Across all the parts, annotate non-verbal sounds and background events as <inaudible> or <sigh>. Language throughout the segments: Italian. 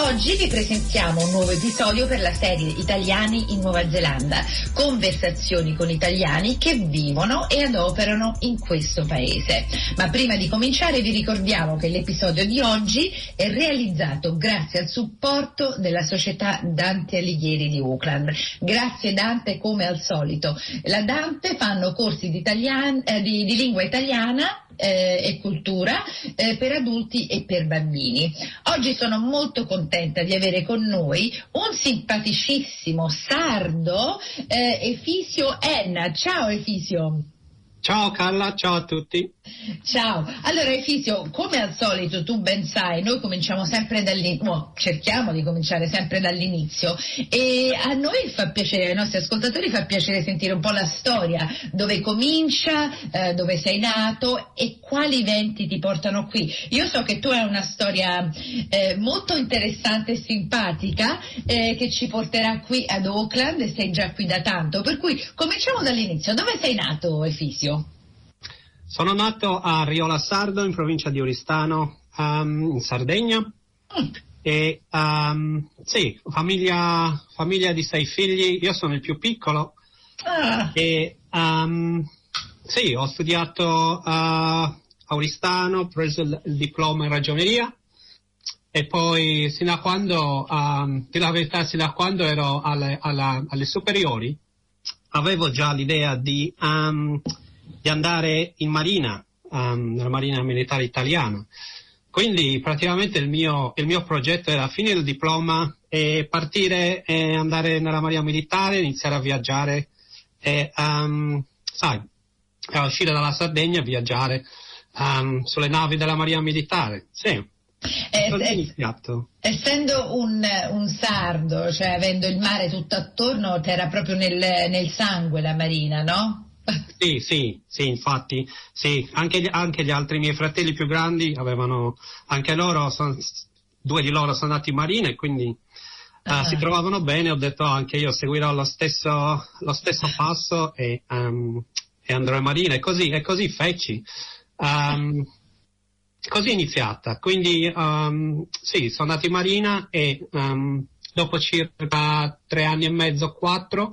Oggi vi presentiamo un nuovo episodio per la serie Italiani in Nuova Zelanda, conversazioni con italiani che vivono e adoperano in questo paese. Ma prima di cominciare vi ricordiamo che l'episodio di oggi è realizzato grazie al supporto della società Dante Alighieri di Auckland. Grazie Dante come al solito. La Dante fanno corsi di, italian- eh, di, di lingua italiana eh, e cultura eh, per adulti e per bambini. Oggi sono molto contenta di avere con noi un simpaticissimo sardo, eh, Efisio Enna. Ciao Efisio. Ciao Carla, ciao a tutti. Ciao, allora Efisio, come al solito tu ben sai, noi cominciamo sempre dall'inizio, cerchiamo di cominciare sempre dall'inizio e a noi fa piacere, ai nostri ascoltatori fa piacere sentire un po' la storia, dove comincia, eh, dove sei nato e quali eventi ti portano qui. Io so che tu hai una storia eh, molto interessante e simpatica eh, che ci porterà qui ad Auckland e sei già qui da tanto, per cui cominciamo dall'inizio. Dove sei nato Efisio? Sono nato a Riola Sardo, in provincia di Oristano, um, in Sardegna. Mm. E um, sì, famiglia, famiglia, di sei figli, io sono il più piccolo. Ah. E um, sì, ho studiato uh, a Oristano, ho preso il, il, diploma in ragioneria. E poi, sino a quando, um, la verità, sino a quando ero alle, alla, alle superiori, avevo già l'idea di um, di andare in marina, um, nella marina militare italiana. Quindi praticamente il mio, il mio, progetto era finire il diploma e partire e andare nella marina militare, iniziare a viaggiare e, um, sai, a uscire dalla Sardegna e viaggiare um, sulle navi della marina militare. Sì. Eh, essendo un, un, sardo, cioè avendo il mare tutto attorno, era proprio nel, nel sangue la marina, no? Sì, sì, sì, infatti, sì, anche gli, anche gli, altri miei fratelli più grandi avevano, anche loro, son, due di loro sono nati in marina e quindi uh, ah. si trovavano bene, ho detto oh, anche io seguirò lo stesso, lo stesso passo e, um, e, andrò in marina e così, e così feci. Um, così è iniziata, quindi um, sì, sono andato in marina e dopo circa tre anni e mezzo, quattro,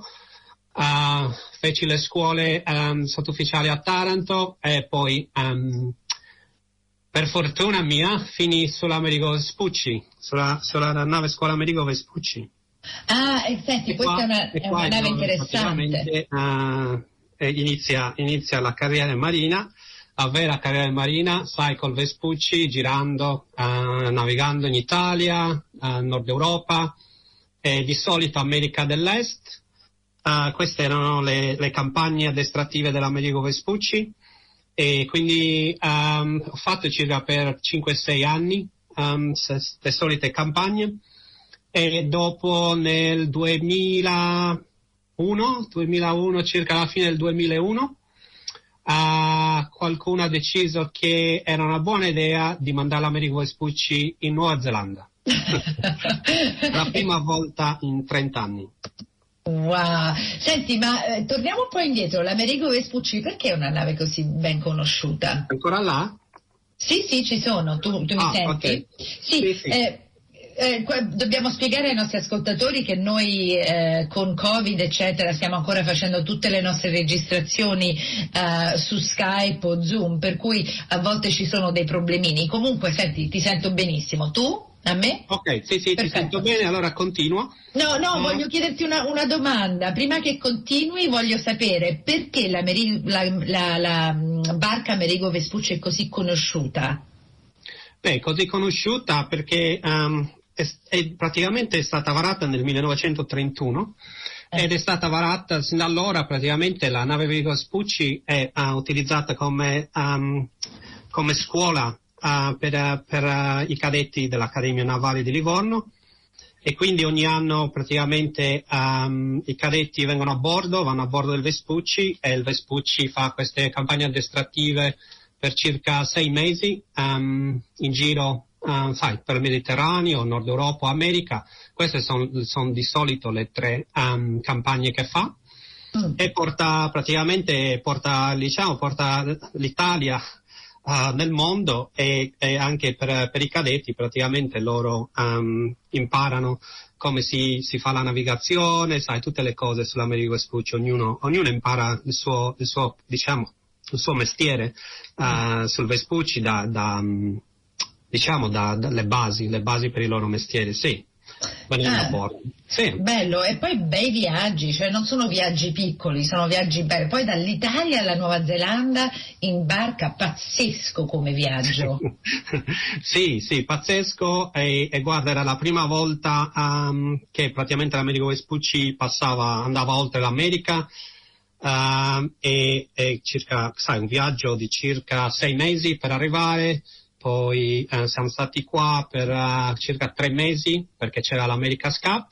Uh, feci le scuole um, sottufficiali a Taranto e poi um, per fortuna mia finì sull'Americo Vespucci, sulla, sulla nave scuola Amerigo Vespucci. Ah, e senti, e questa qua, è una, è una nave interessante. Uh, inizia, inizia, la carriera marina, la vera carriera marina, sai, col Vespucci, girando, uh, navigando in Italia, Nord Europa, e di solito America dell'Est, Uh, queste erano le, le, campagne addestrative dell'Americo Vespucci e quindi um, ho fatto circa per 5-6 anni um, le solite campagne e dopo nel 2001, 2001 circa alla fine del 2001 uh, qualcuno ha deciso che era una buona idea di mandare l'Americo Vespucci in Nuova Zelanda. <laughs> la prima volta in 30 anni. Wow, senti, ma eh, torniamo un po' indietro. L'Americo Vespucci perché è una nave così ben conosciuta? Ancora là? Sì, sì, ci sono. Tu, tu ah, mi senti? Okay. Sì, sì, sì. Eh, eh, dobbiamo spiegare ai nostri ascoltatori che noi eh, con Covid eccetera stiamo ancora facendo tutte le nostre registrazioni eh, su Skype o Zoom, per cui a volte ci sono dei problemini. Comunque, senti, ti sento benissimo. Tu? A me? Ok, sì, sì, Perfetto. ti sento bene, allora continuo. No, no, uh, voglio chiederti una, una, domanda. Prima che continui voglio sapere perché la, la, la, la mm, barca Amerigo Vespucci è così conosciuta? Beh, così conosciuta perché um, è, è, praticamente è stata varata nel 1931 eh. ed è stata varata sin da allora praticamente la nave Amerigo Vespucci è uh, utilizzata come, um, come scuola uh, per, per uh, i cadetti dell'Accademia Navale di Livorno e quindi ogni anno praticamente um, i cadetti vengono a bordo, vanno a bordo del Vespucci e il Vespucci fa queste campagne addestrative per circa sei mesi um, in giro uh, sai, per il Mediterraneo, Nord Europa, America. Queste sono son di solito le tre um, campagne che fa. Mm. E porta praticamente porta, diciamo, porta l'Italia uh, nel mondo e, e anche per, per, i cadetti praticamente loro um, imparano come si, si, fa la navigazione, sai, tutte le cose sull'Americo Vespucci, ognuno, ognuno impara il suo, il suo, diciamo, il suo mestiere uh, sul Vespucci da, da diciamo, da, dalle basi, le basi per i loro mestieri, sì. Ah, sì. Bello, e poi bei viaggi, cioè non sono viaggi piccoli, sono viaggi belli. Poi dall'Italia alla Nuova Zelanda in barca, pazzesco come viaggio. <laughs> sì, sì, pazzesco e, e, guarda, era la prima volta um, che praticamente l'Americo Vespucci passava, andava oltre l'America. Uh, e, e circa, sai, un viaggio di circa sei mesi per arrivare poi eh, siamo stati qua per uh, circa tre mesi perché c'era l'America's Cup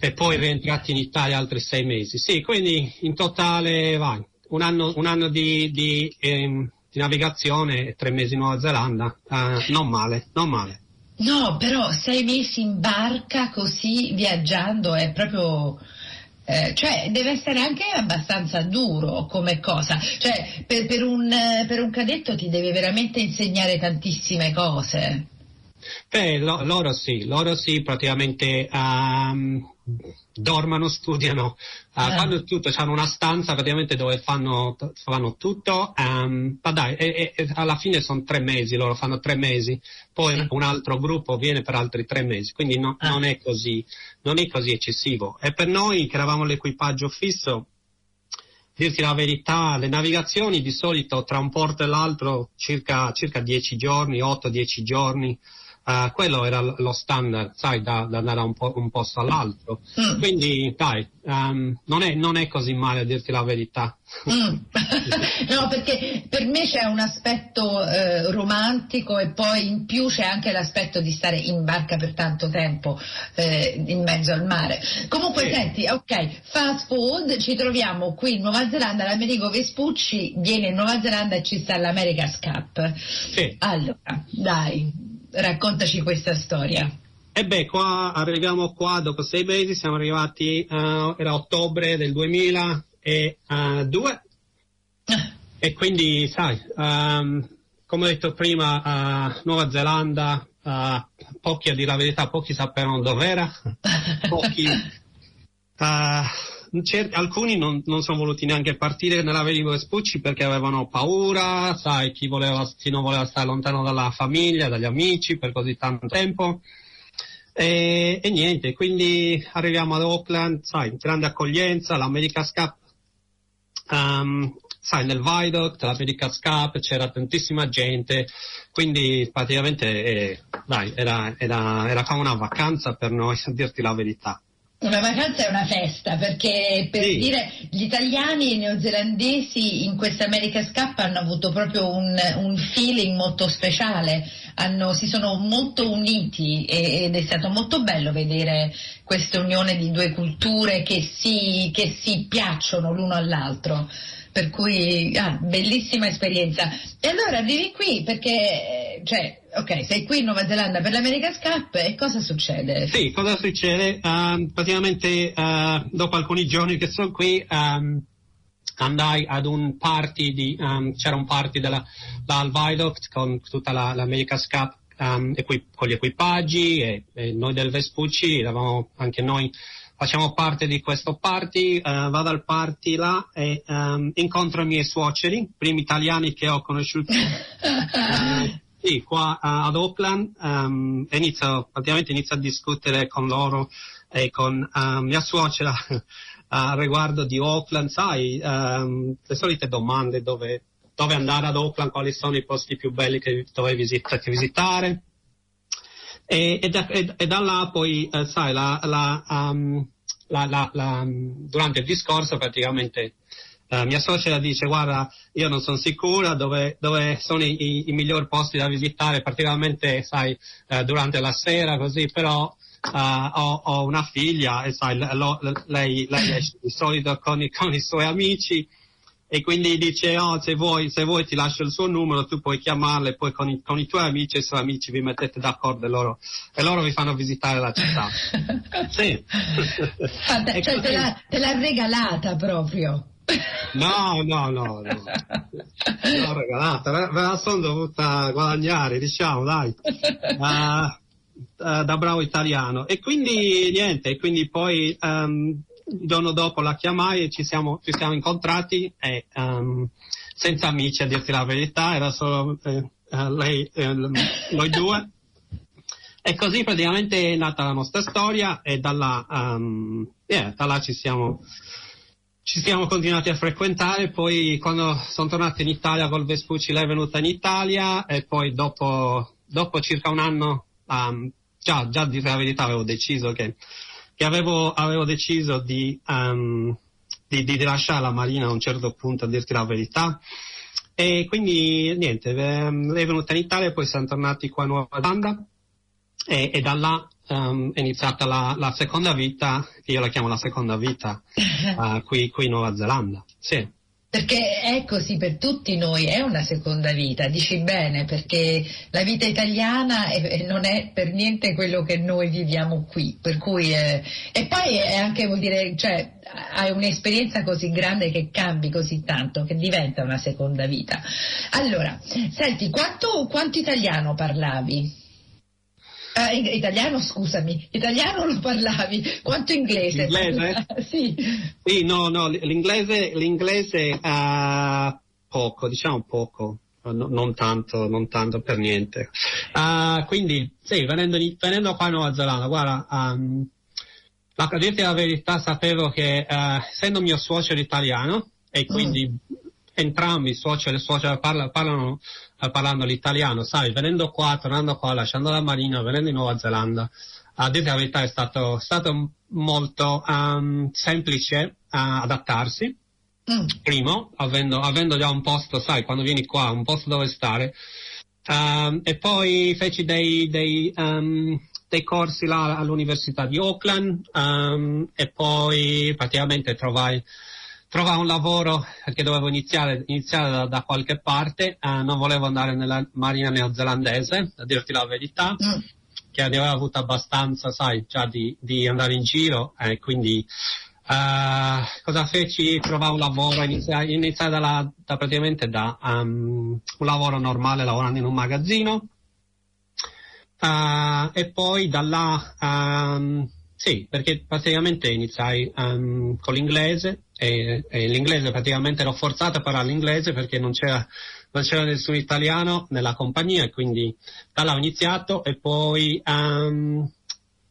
e poi rientrati in Italia altri sei mesi. Sì, quindi in totale vai, un anno, un anno di, di, ehm, di, navigazione e tre mesi in Nuova Zelanda, uh, non male, non male. No, però sei mesi in barca così viaggiando è proprio eh, cioè deve essere anche abbastanza duro come cosa, cioè per, per, un, per un cadetto ti deve veramente insegnare tantissime cose. Beh, lo, loro sì, loro sì, praticamente um, dormono, studiano, uh, eh. fanno tutto, hanno una stanza praticamente dove fanno, fanno tutto, um, ma dai, e, e, alla fine sono tre mesi, loro fanno tre mesi, poi sì. un altro gruppo viene per altri tre mesi, quindi no, ah. non, è così, non è così eccessivo. E per noi che eravamo l'equipaggio fisso, dirti la verità, le navigazioni di solito tra un porto e l'altro circa, circa 10 giorni, 8-10 giorni, Uh, quello era lo standard, sai, da, da andare da un, po- un, posto all'altro. Mm. Quindi, dai, um, non, è, non, è, così male a dirti la verità. Mm. <laughs> no, perché per me c'è un aspetto eh, romantico e poi in più c'è anche l'aspetto di stare in barca per tanto tempo eh, in mezzo al mare. Comunque, sì. senti, ok, fast food, ci troviamo qui in Nuova Zelanda, l'Americo Vespucci viene in Nuova Zelanda e ci sta l'America's Cup. Sì. Allora, dai Raccontaci questa storia. E beh, qua arriviamo qua dopo sei mesi, siamo arrivati, uh, era ottobre del 2002 ah. <laughs> e quindi, sai, um, come ho detto prima, uh, Nuova Zelanda, uh, pochi a dire la verità, pochi sapevano dov'era, <laughs> pochi... Certi, alcuni non, non, sono voluti neanche partire nella Velivo Vespucci perché avevano paura, sai, chi, voleva, chi, non voleva stare lontano dalla famiglia, dagli amici per così tanto tempo. E, e niente, quindi arriviamo ad Auckland, sai, grande accoglienza, l'America's Cup, um, sai, nel Viaduct, l'America's Cup, c'era tantissima gente, quindi praticamente eh, dai, era, era, era come una vacanza per noi, a dirti la verità. Una vacanza è una festa perché per sì. dire gli italiani e i neozelandesi in questa America Scappa hanno avuto proprio un, un feeling molto speciale, hanno, si sono molto uniti e, ed è stato molto bello vedere questa unione di due culture che si, che si piacciono l'uno all'altro per cui ah, bellissima esperienza. E allora arrivi qui perché, cioè, ok, sei qui in Nuova Zelanda per l'America's Cup e cosa succede? Sì, cosa succede? Uh, praticamente uh, dopo alcuni giorni che sono qui um, andai ad un party, di, um, c'era un party della, dal Viaduct con tutta la, l'America's Cup um, equi, con gli equipaggi e, e, noi del Vespucci eravamo anche noi facciamo parte di questo party, uh, vado al party là e um, incontro i miei suoceri, primi italiani che ho conosciuto. uh, <laughs> sì, qua uh, ad Auckland um, inizio, praticamente inizio a discutere con loro e con mia suocera <laughs> a riguardo di Auckland, sai, um, le solite domande dove, dove, andare ad Auckland, quali sono i posti più belli che dovevi visit- visitare. E, e, da, e, e, da, là poi, eh, sai, la, la, um, la, durante il discorso praticamente uh, mia suocera dice guarda io non sono sicura dove, dove sono i, i, migliori posti da visitare, particolarmente sai, uh, durante la sera così, però uh, ho, ho, una figlia e sai, lo, lei, lei esce di solito con i, con i suoi amici e quindi dice oh, se, vuoi, se vuoi ti lascio il suo numero, tu puoi chiamarle, poi con i, con i tuoi amici e i suoi amici vi mettete d'accordo e loro, e loro vi fanno visitare la città. <laughs> sì. Fanta- <laughs> cioè, te, l'ha, te l'ha regalata proprio. No, no, no, no. L'ho regalata, me la sono dovuta guadagnare, diciamo, dai. Uh, da bravo italiano. E quindi niente, quindi poi um, il giorno dopo la chiamai e ci siamo, ci siamo incontrati e um, senza amici a dirti la verità, era solo eh, uh, lei, eh, noi due. E così praticamente è nata la nostra storia e da là, um, yeah, da là ci siamo, ci siamo continuati a frequentare, poi quando sono tornato in Italia col Vespucci lei è venuta in Italia e poi dopo, dopo circa un anno, um, già, già a dire la verità avevo deciso che che avevo, avevo deciso di, um, di, di, lasciare la Marina a un certo punto, a dirti la verità. E quindi niente, ehm, è venuta in Italia, poi siamo tornati qua in Nuova Zelanda e, e da là um, è iniziata la, la, seconda vita, io la chiamo la seconda vita, uh, <laughs> qui, qui in Nuova Zelanda. Sì. Perché è così per tutti noi, è una seconda vita, dici bene, perché la vita italiana è, non è per niente quello che noi viviamo qui, per cui è, e poi è anche vuol dire, cioè, hai un'esperienza così grande che cambi così tanto, che diventa una seconda vita. Allora, senti, quanto, quanto italiano parlavi? Uh, italiano, scusami, italiano lo parlavi, quanto inglese? Inglese? <laughs> sì. Sì, no, no, l'inglese, l'inglese uh, poco, diciamo poco, no, non tanto, non tanto per niente. Uh, quindi, sì, venendo, venendo, qua in Nuova Zelanda, guarda, um, la, a dirti la verità, sapevo che, essendo mio suocero italiano, e quindi mm. Entrambi, suocero e suocera, parlano, parlano parlando l'italiano, sai, venendo qua, tornando qua, lasciando la Marina, venendo in Nuova Zelanda, a dire la verità è stato, stato molto um, semplice uh, adattarsi. Mm. Primo, avendo, avendo, già un posto, sai, quando vieni qua, un posto dove stare. Um, e poi feci dei, dei, um, dei corsi là all'Università di Auckland e poi praticamente trovai trovare un lavoro perché dovevo iniziare, iniziare da, da, qualche parte, eh, non volevo andare nella marina neozelandese, a dirti la verità, mm. che aveva avuto abbastanza, sai, già di, di andare in giro, eh, quindi eh, cosa feci? Trovare un lavoro, iniziai, iniziai da, da, praticamente da um, un lavoro normale lavorando in un magazzino, uh, e poi da là um, sì, perché praticamente iniziai um, con l'inglese e, e, l'inglese praticamente l'ho forzato a parlare l'inglese perché non c'era, non c'era nessun italiano nella compagnia e quindi da là ho iniziato e poi um,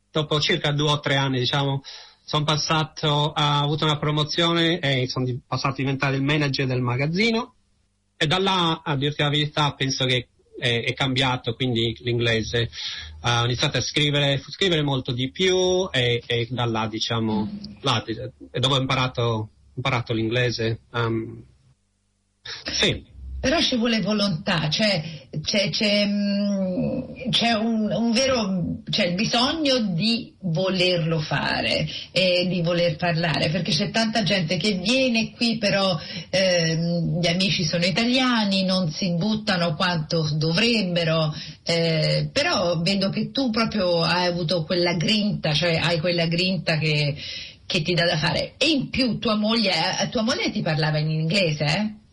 dopo circa due o tre anni diciamo sono passato, ho avuto una promozione e sono passato a diventare il manager del magazzino e da là a dirti la verità penso che è, è cambiato, quindi l'inglese uh, ho iniziato a scrivere, scrivere molto di più e, e da là diciamo, là, e dove ho imparato, imparato l'inglese. Um, sì. Però ci vuole volontà, cioè c'è, c'è, mm, c'è un, un, vero c'è il bisogno di volerlo fare e di voler parlare, perché c'è tanta gente che viene qui, però eh, gli amici sono italiani, non si buttano quanto dovrebbero, eh, però vedo che tu proprio hai avuto quella grinta, cioè hai quella grinta che, che ti dà da fare. E in più tua moglie, eh, tua moglie ti parlava in inglese, eh?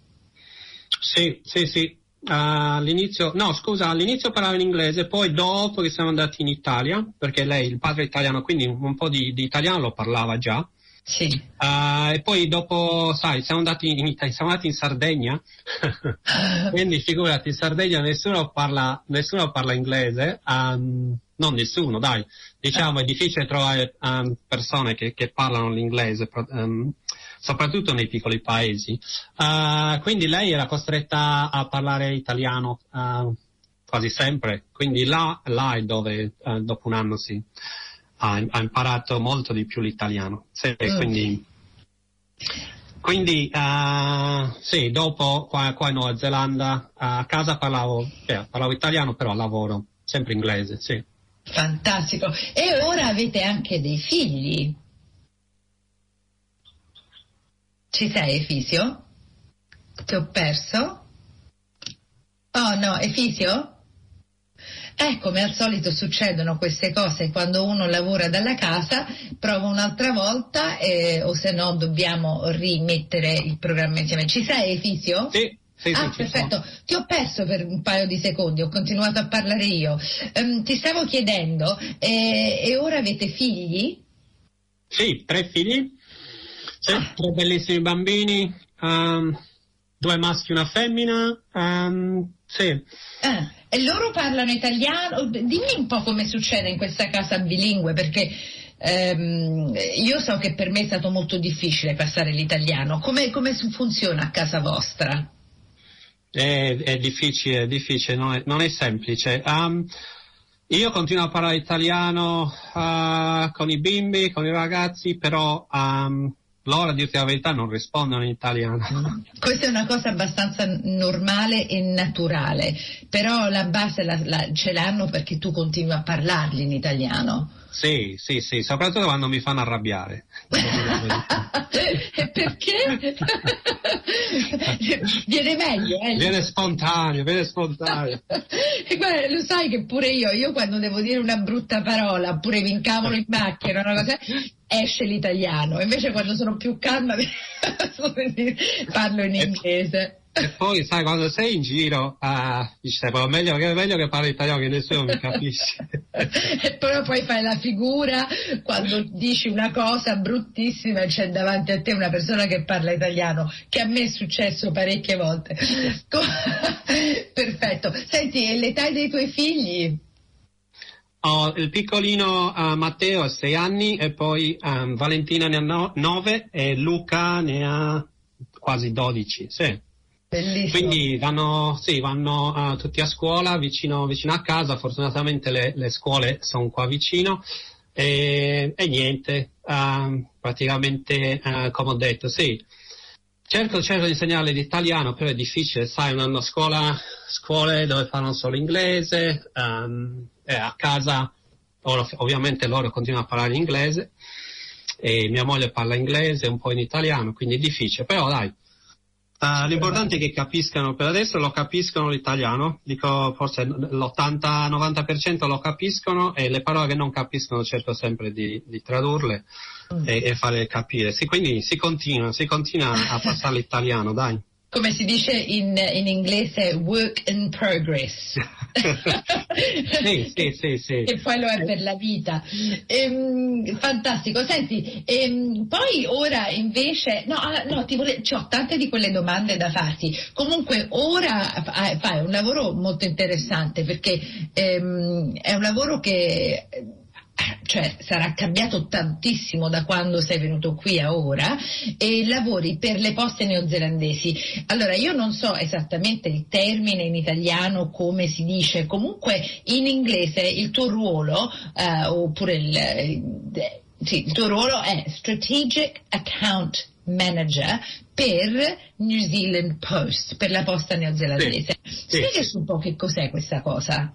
Sì, sì, sì. All'inizio, no, scusa, all'inizio parlava in inglese, poi dopo che siamo andati in Italia, perché lei, il padre è italiano, quindi un po' di, di italiano lo parlava già. Sì. Uh, e poi dopo, sai, siamo andati in Italia, siamo andati in Sardegna, <laughs> quindi figurati, in Sardegna nessuno parla, nessuno parla inglese, um, non nessuno, dai, diciamo è difficile trovare um, persone che, che, parlano l'inglese, um, soprattutto nei piccoli paesi. Uh, quindi lei era costretta a parlare italiano uh, quasi sempre, quindi là, là è dove uh, dopo un anno si ha, ha, imparato molto di più l'italiano. Sì, mm. Quindi, quindi sì, dopo qua, qua, in Nuova Zelanda a casa parlavo, eh, parlavo italiano, però al lavoro sempre inglese, sì. Fantastico. E ora avete anche dei figli. Ci sei, Fisio? Ti ho perso? Oh no, è Fisio? Eh, come al solito succedono queste cose quando uno lavora dalla casa, prova un'altra volta eh, o se no dobbiamo rimettere il programma insieme. Ci sei, Fisio? Sì. Sì, ah, sì, perfetto. Ti ho perso per un paio di secondi, ho continuato a parlare io. Um, ti stavo chiedendo, eh, e ora avete figli? Sì, tre figli, sì, tre bellissimi bambini, um, due maschi e una femmina, um, sì. Ah, e loro parlano italiano? Dimmi un po' come succede in questa casa bilingue, perché ehm, io so che per me è stato molto difficile passare l'italiano. Come, come funziona a casa vostra? È, è difficile, è difficile, non è, non è semplice. Um, io continuo a parlare italiano uh, con i bimbi, con i ragazzi, però um, loro, a dirti la verità, non rispondono in italiano. Questa è una cosa abbastanza normale e naturale, però la base la, la, ce l'hanno perché tu continui a parlargli in italiano. Sì, sì, sì, soprattutto quando mi fanno arrabbiare. <laughs> e perché? <laughs> viene meglio, eh? Viene spontaneo, viene spontaneo. <laughs> e guarda, lo sai che pure io, io quando devo dire una brutta parola, oppure mi incavolo in macchina, una cosa, esce l'italiano. Invece quando sono più calma <laughs> parlo in inglese. E poi, sai, quando sei in giro, uh, dici, però meglio, meglio che parli italiano che nessuno mi capisce. <laughs> e però poi fai la figura quando dici una cosa bruttissima e c'è davanti a te una persona che parla italiano, che a me è successo parecchie volte. <laughs> Perfetto. Senti, e l'età dei tuoi figli? Oh, il piccolino uh, Matteo ha 6 anni e poi um, Valentina ne ha 9 e Luca ne ha quasi 12. Sì. Bellissimo. Quindi vanno, sì, vanno uh, tutti a scuola vicino, vicino, a casa, fortunatamente le, le scuole sono qua vicino e, e niente, uh, praticamente uh, come ho detto, sì. Cerco, cerco di insegnarle l'italiano, però è difficile, sai, andando a scuola, scuole dove fanno solo inglese, um, e a casa ora, ovviamente loro continuano a parlare inglese e mia moglie parla inglese, un po' in italiano, quindi è difficile, però dai, Uh, l'importante è che capiscano, per adesso lo capiscono l'italiano, dico forse l'80-90% lo capiscono e le parole che non capiscono cerco sempre di, di tradurle mm. e, e farle capire. Sì, quindi si continua, si continua a <laughs> passare l'italiano, dai come si dice in, in, inglese, work in progress. <laughs> <laughs> sì, sì, sì, sì. E poi lo è per la vita. Ehm, fantastico. Senti, ehm, poi ora invece, no, ah, no ti vole... ho tante di quelle domande da farti. Comunque ora fai un lavoro molto interessante perché ehm, è un lavoro che cioè sarà cambiato tantissimo da quando sei venuto qui a ora e lavori per le poste neozelandesi. Allora io non so esattamente il termine in italiano come si dice, comunque in inglese il tuo ruolo uh, oppure il, eh, sì, il tuo ruolo è Strategic Account Manager per New Zealand Post, per la posta neozelandese. Sì, Spiegaci sì. un po' che cos'è questa cosa.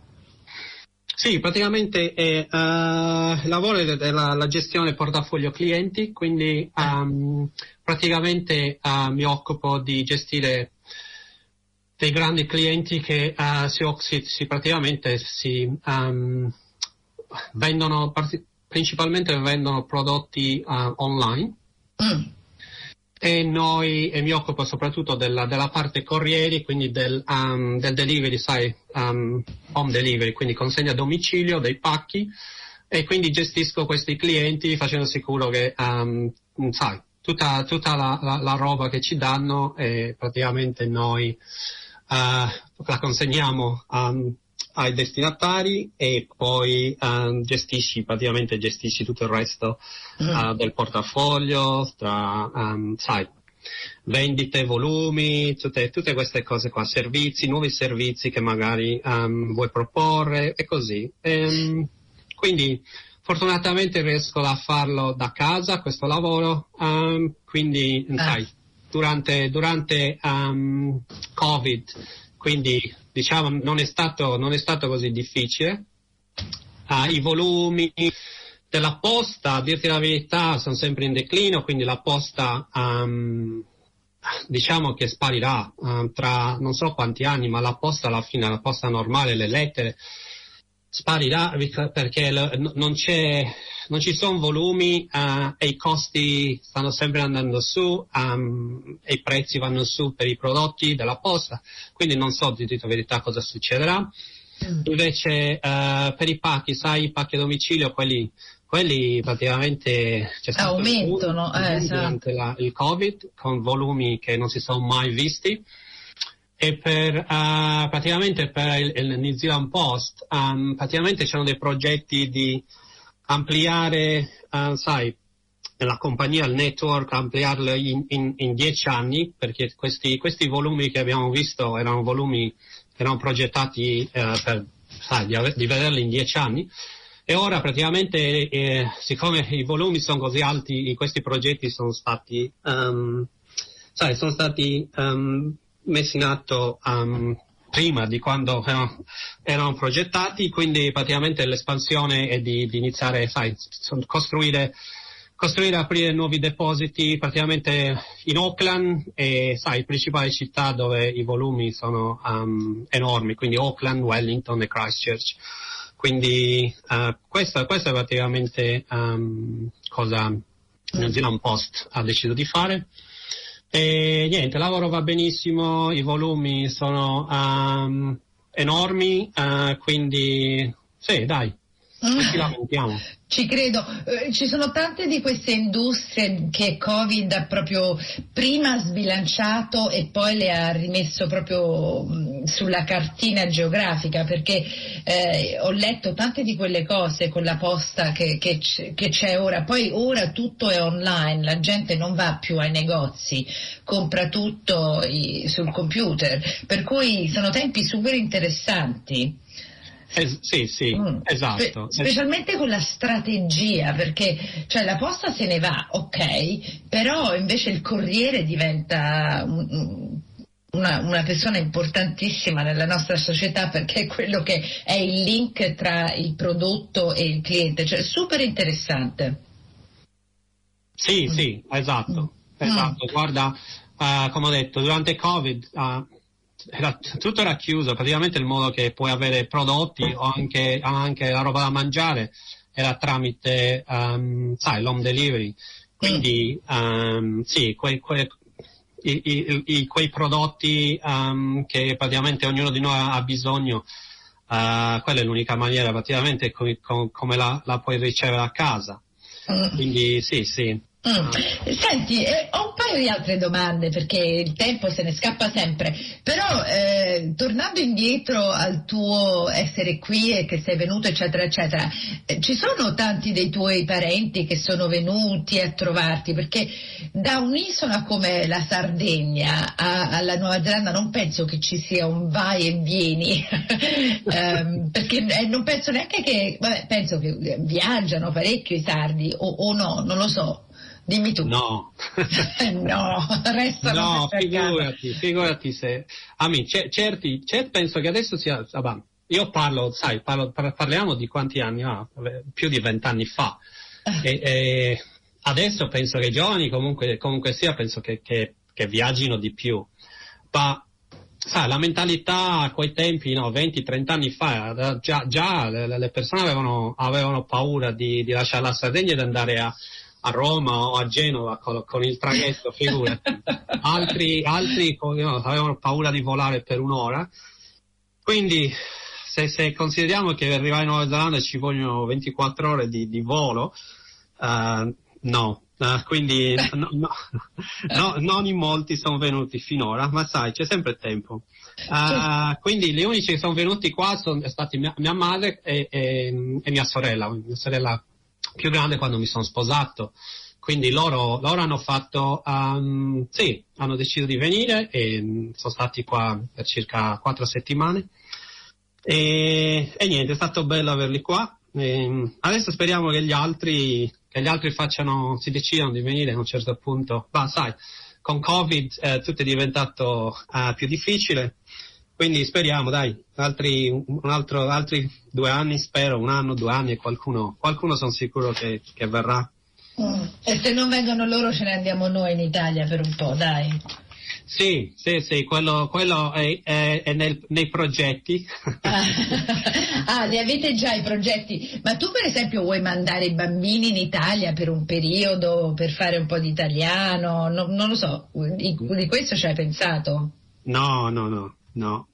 Sì, praticamente è uh, lavoro della la gestione portafoglio clienti, quindi um, praticamente uh, mi occupo di gestire dei grandi clienti che uh, si, si, si, praticamente si um, vendono, principalmente vendono prodotti online. Mm e noi e mi occupo soprattutto della, della parte corrieri, quindi del, um, del delivery, sai, um, home delivery, quindi consegna a domicilio dei pacchi e quindi gestisco questi clienti facendo sicuro che, um, sai, tutta, tutta la, la, la, roba che ci danno e praticamente noi uh, la consegniamo um, ai destinatari e poi um, gestisci, praticamente gestisci tutto il resto uh, del portafoglio, tra, um, sai, vendite, volumi, tutte, tutte, queste cose qua, servizi, nuovi servizi che magari um, vuoi proporre e così. E, quindi fortunatamente riesco a farlo da casa, questo lavoro, um, quindi ah. sai, durante, durante um, Covid, quindi diciamo non è stato, non è stato così difficile. Uh, I volumi della posta, a dirti la verità, sono sempre in declino, quindi la posta um, diciamo che sparirà uh, tra non so quanti anni, ma la posta alla fine, la posta normale, le lettere, sparirà perché non, non, ci sono volumi uh, e i costi stanno sempre andando su um, e i prezzi vanno su per i prodotti della posta, quindi non so di tutta verità cosa succederà. Mm. Invece uh, per i pacchi, sai, i pacchi a domicilio, quelli, quelli praticamente c'è stato aumentano eh, esatto. durante la, il Covid con volumi che non si sono mai visti e per, uh, praticamente per il, il, New Zealand Post um, praticamente c'erano dei progetti di ampliare, uh, sai, la compagnia, il network, ampliarlo in, in, in dieci anni, perché questi, questi, volumi che abbiamo visto erano volumi erano progettati uh, per, sai, di, di, vederli in dieci anni. E ora praticamente, eh, siccome i volumi sono così alti, questi progetti sono stati, um, sai, sono stati um, messi in atto um, prima di quando erano, erano, progettati, quindi praticamente l'espansione è di, di iniziare, sai, costruire, costruire, aprire nuovi depositi praticamente in Auckland e, sai, principali città dove i volumi sono um, enormi, quindi Auckland, Wellington e Christchurch. Quindi uh, questo, questo, è praticamente um, cosa New Zealand Post ha deciso di fare. E niente, il lavoro va benissimo, i volumi sono um, enormi, uh, quindi sì, dai, non ci lamentiamo. Ci credo, eh, ci sono tante di queste industrie che Covid ha proprio prima sbilanciato e poi le ha rimesso proprio mh, sulla cartina geografica perché eh, ho letto tante di quelle cose con la posta che, che, che, c'è ora, poi ora tutto è online, la gente non va più ai negozi, compra tutto i, sul computer, per cui sono tempi super interessanti. Es- sì, sì, mm. esatto. Spe- specialmente con la strategia, perché cioè, la posta se ne va, ok, però invece il corriere diventa un, una, una, persona importantissima nella nostra società perché è quello che è il link tra il prodotto e il cliente, cioè super interessante. Sì, mm. sì, esatto, mm. esatto. Guarda, uh, come ho detto, durante Covid uh, era, tutto era chiuso, praticamente il modo che puoi avere prodotti o anche, anche la roba da mangiare era tramite, um, sai, l'home delivery. Quindi, um, sì, quei, quei, i, i, i, quei prodotti um, che praticamente ognuno di noi ha bisogno, uh, quella è l'unica maniera praticamente come, come la, la, puoi ricevere a casa. Mm. Quindi sì, sì. Mm. Senti, eh, ho un paio di altre domande perché il tempo se ne scappa sempre, però eh, tornando indietro al tuo essere qui e che sei venuto eccetera eccetera, eh, ci sono tanti dei tuoi parenti che sono venuti a trovarti perché da un'isola come la Sardegna a, alla Nuova Zelanda non penso che ci sia un vai e vieni, um, <laughs> perché eh, non penso neanche che, vabbè, penso che viaggiano parecchio i sardi o, o no, non lo so. Dimmi tu. No. <laughs> no, restano No, figurati, figurati se... Ami, certi, certi, penso che adesso sia... Vabbè, io parlo, sai, parlo, parliamo di quanti anni fa? Più di vent'anni fa. Eh. E, e adesso penso che i giovani comunque, comunque sia, penso che, che, che viaggino di più. Ma sai, la mentalità a quei tempi, no, 20-30 anni fa, già, già le, le, persone avevano, avevano paura di, di, lasciare la Sardegna ed andare a, a Roma o a Genova con, con il traghetto, figurati. <laughs> altri, altri no, avevano paura di volare per un'ora. Quindi se, se, consideriamo che arrivare in Nuova Zelanda ci vogliono 24 ore di, di volo, uh, no. Uh, quindi no, no, no, non in molti sono venuti finora, ma sai, c'è sempre tempo. Uh, quindi gli unici che sono venuti qua sono stati mia, mia madre e, e, e, mia sorella, mia sorella più grande quando mi sono sposato. Quindi loro, loro hanno fatto, um, sì, hanno deciso di venire e mm, sono stati qua per circa quattro settimane. E, e niente, è stato bello averli qua. E, mm, adesso speriamo che gli altri, che gli altri facciano, si decidano di venire a un certo punto. Ma sai, con Covid eh, tutto è diventato uh, più difficile quindi speriamo, dai, altri, un altro, altri due anni, spero, un anno, due anni e qualcuno, qualcuno sono sicuro che, che verrà. Mm. E se non vengono loro ce ne andiamo noi in Italia per un po', dai. Sì, sì, sì, quello, quello è, è, è nel, nei progetti. ah, <laughs> ne avete già i progetti. Ma tu per esempio vuoi mandare i bambini in Italia per un periodo, per fare un po' di italiano? No, non lo so, di, di questo ci hai pensato? No, no, no, no.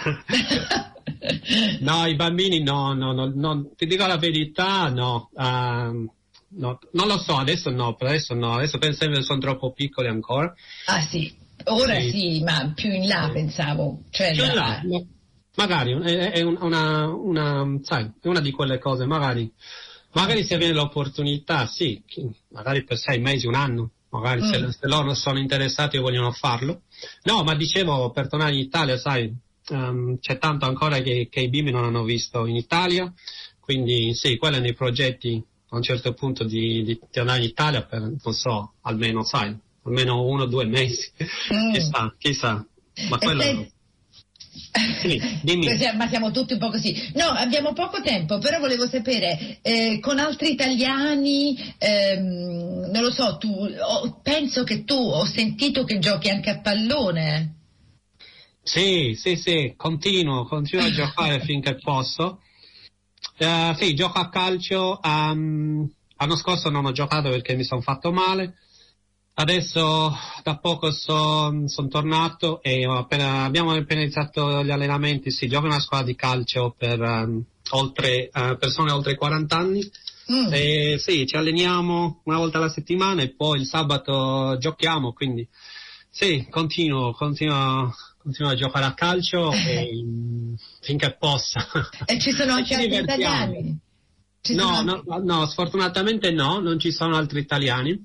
<laughs> no, i bambini no, no, no, no, ti dico la verità, no. Um, no. Non lo so, adesso no, per adesso no, adesso penso che sono troppo piccoli ancora. Ah sì, ora sì, sì ma più in là sì. pensavo. Cioè, più in là, no. magari è, è una, una, sai, è una di quelle cose, magari, magari se avviene l'opportunità, sì, magari per sei mesi, un anno, magari mm. se, se, loro sono interessati e vogliono farlo. No, ma dicevo, per tornare in Italia, sai, um, c'è tanto ancora che, che, i bimbi non hanno visto in Italia, quindi sì, quello è nei progetti a un certo punto di, di, andare in Italia per, non so, almeno, sai, almeno uno o due mesi, <laughs> mm. chissà, chissà. Ma quello... Se... Sì, ma siamo tutti un po' così. No, abbiamo poco tempo, però volevo sapere, eh, con altri italiani, ehm, non lo so, tu, oh, penso che tu ho sentito che giochi anche a pallone. Sì, sì, sì, continuo, continuo a <coughs> giocare finché posso. Uh, sì, gioco a calcio. Um, l'anno scorso non ho giocato perché mi sono fatto male. Adesso da poco sono son tornato e appena, abbiamo appena iniziato gli allenamenti. Sì, gioco in una squadra di calcio per um, oltre, uh, persone oltre 40 anni. Mm. E, sì, ci alleniamo una volta alla settimana e poi il sabato giochiamo, quindi sì, continuo, continuo continua a giocare a calcio <laughs> e, finché possa. E ci sono <laughs> anche altri italiani? No, no, no, sfortunatamente no, non ci sono altri italiani.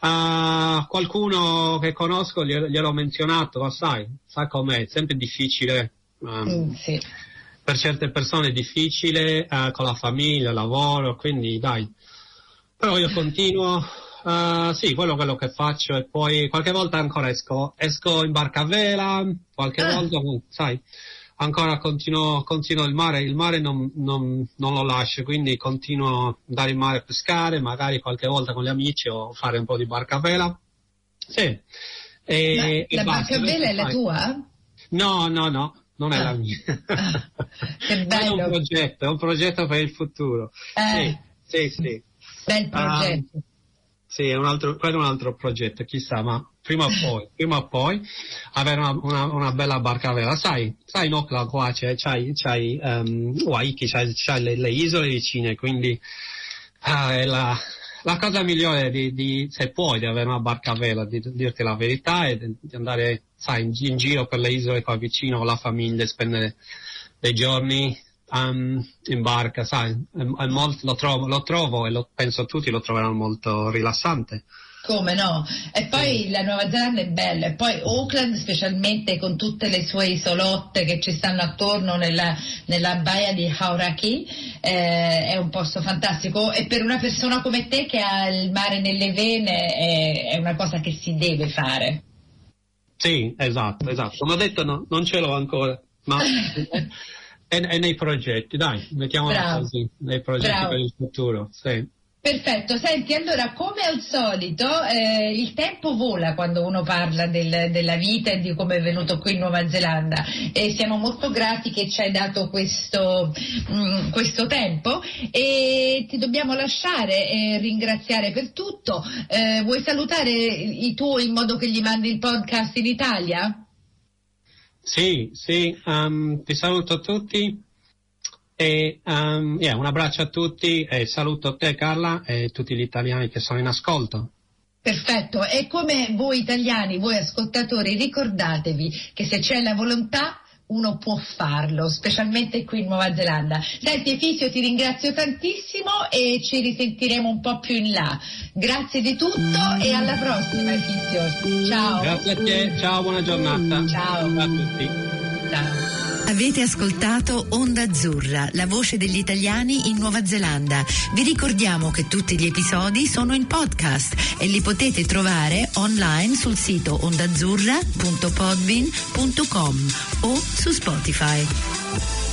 Uh, qualcuno che conosco gliel, gliel'ho menzionato, ma sai, sa com'è, è sempre difficile. Um, mm, sì. Per certe persone è difficile, uh, con la famiglia, il lavoro, quindi dai. Però io continuo, Uh, sì, quello è quello che faccio e poi qualche volta ancora esco, esco in barca a vela, qualche ah. volta, sai, ancora continuo, continuo il mare, il mare non, non, non, lo lascio, quindi continuo ad andare in mare a pescare, magari qualche volta con gli amici o fare un po' di barca a vela. Sì. E, la, la barca a vela è la tua? No, no, no, non è ah. la mia. Ah. che bello. <laughs> è un progetto, è un progetto per il futuro. Eh. Sì, sì, sì. Bel progetto. Um, sì, è un altro, quello è un altro progetto, chissà, ma prima o poi, <clears throat> prima o poi avere una, una, una, bella barca a vela. Sai, sai no, qua c'è, c'hai, c'hai um, Waiki, c'hai, c'hai le, le, isole vicine, quindi ah, è la, la cosa migliore di, di, se puoi di avere una barca a vela, di, di dirti la verità e di, di andare, sai, in, in, giro per le isole qua vicino con la famiglia, spendere dei giorni um, in barca, sai, è, è molto, lo, trovo, lo, trovo, e lo, penso tutti lo troveranno molto rilassante. Come no? E poi sì. la Nuova Zelanda è bella, e poi Auckland specialmente con tutte le sue isolotte che ci stanno attorno nella, nella baia di Hauraki, eh, è un posto fantastico e per una persona come te che ha il mare nelle vene è, è una cosa che si deve fare. Sì, esatto, esatto. Come ho detto no, non ce l'ho ancora, ma <laughs> E, e, nei progetti, dai, mettiamola così, nei progetti Bravo. per il futuro. Sì. Perfetto, senti, allora come al solito eh, il tempo vola quando uno parla del, della vita e di come è venuto qui in Nuova Zelanda e siamo molto grati che ci hai dato questo, mh, mm, questo tempo e ti dobbiamo lasciare e ringraziare per tutto. Eh, vuoi salutare i tuoi in modo che gli mandi il podcast in Italia? Sì, sì, um, ti saluto tutti e um, yeah, un abbraccio a tutti e saluto te Carla e tutti gli italiani che sono in ascolto. Perfetto, e come voi italiani, voi ascoltatori, ricordatevi che se c'è la volontà uno può farlo, specialmente qui in Nuova Zelanda. Senti Efisio, ti ringrazio tantissimo e ci risentiremo un po' più in là. Grazie di tutto e alla prossima Efisio. Ciao. Grazie a te, ciao, buona giornata. Ciao. Ciao a tutti. Ciao. Avete ascoltato Onda Azzurra, la voce degli italiani in Nuova Zelanda. Vi ricordiamo che tutti gli episodi sono in podcast e li potete trovare online sul sito ondazzurra.podbean.com o su Spotify.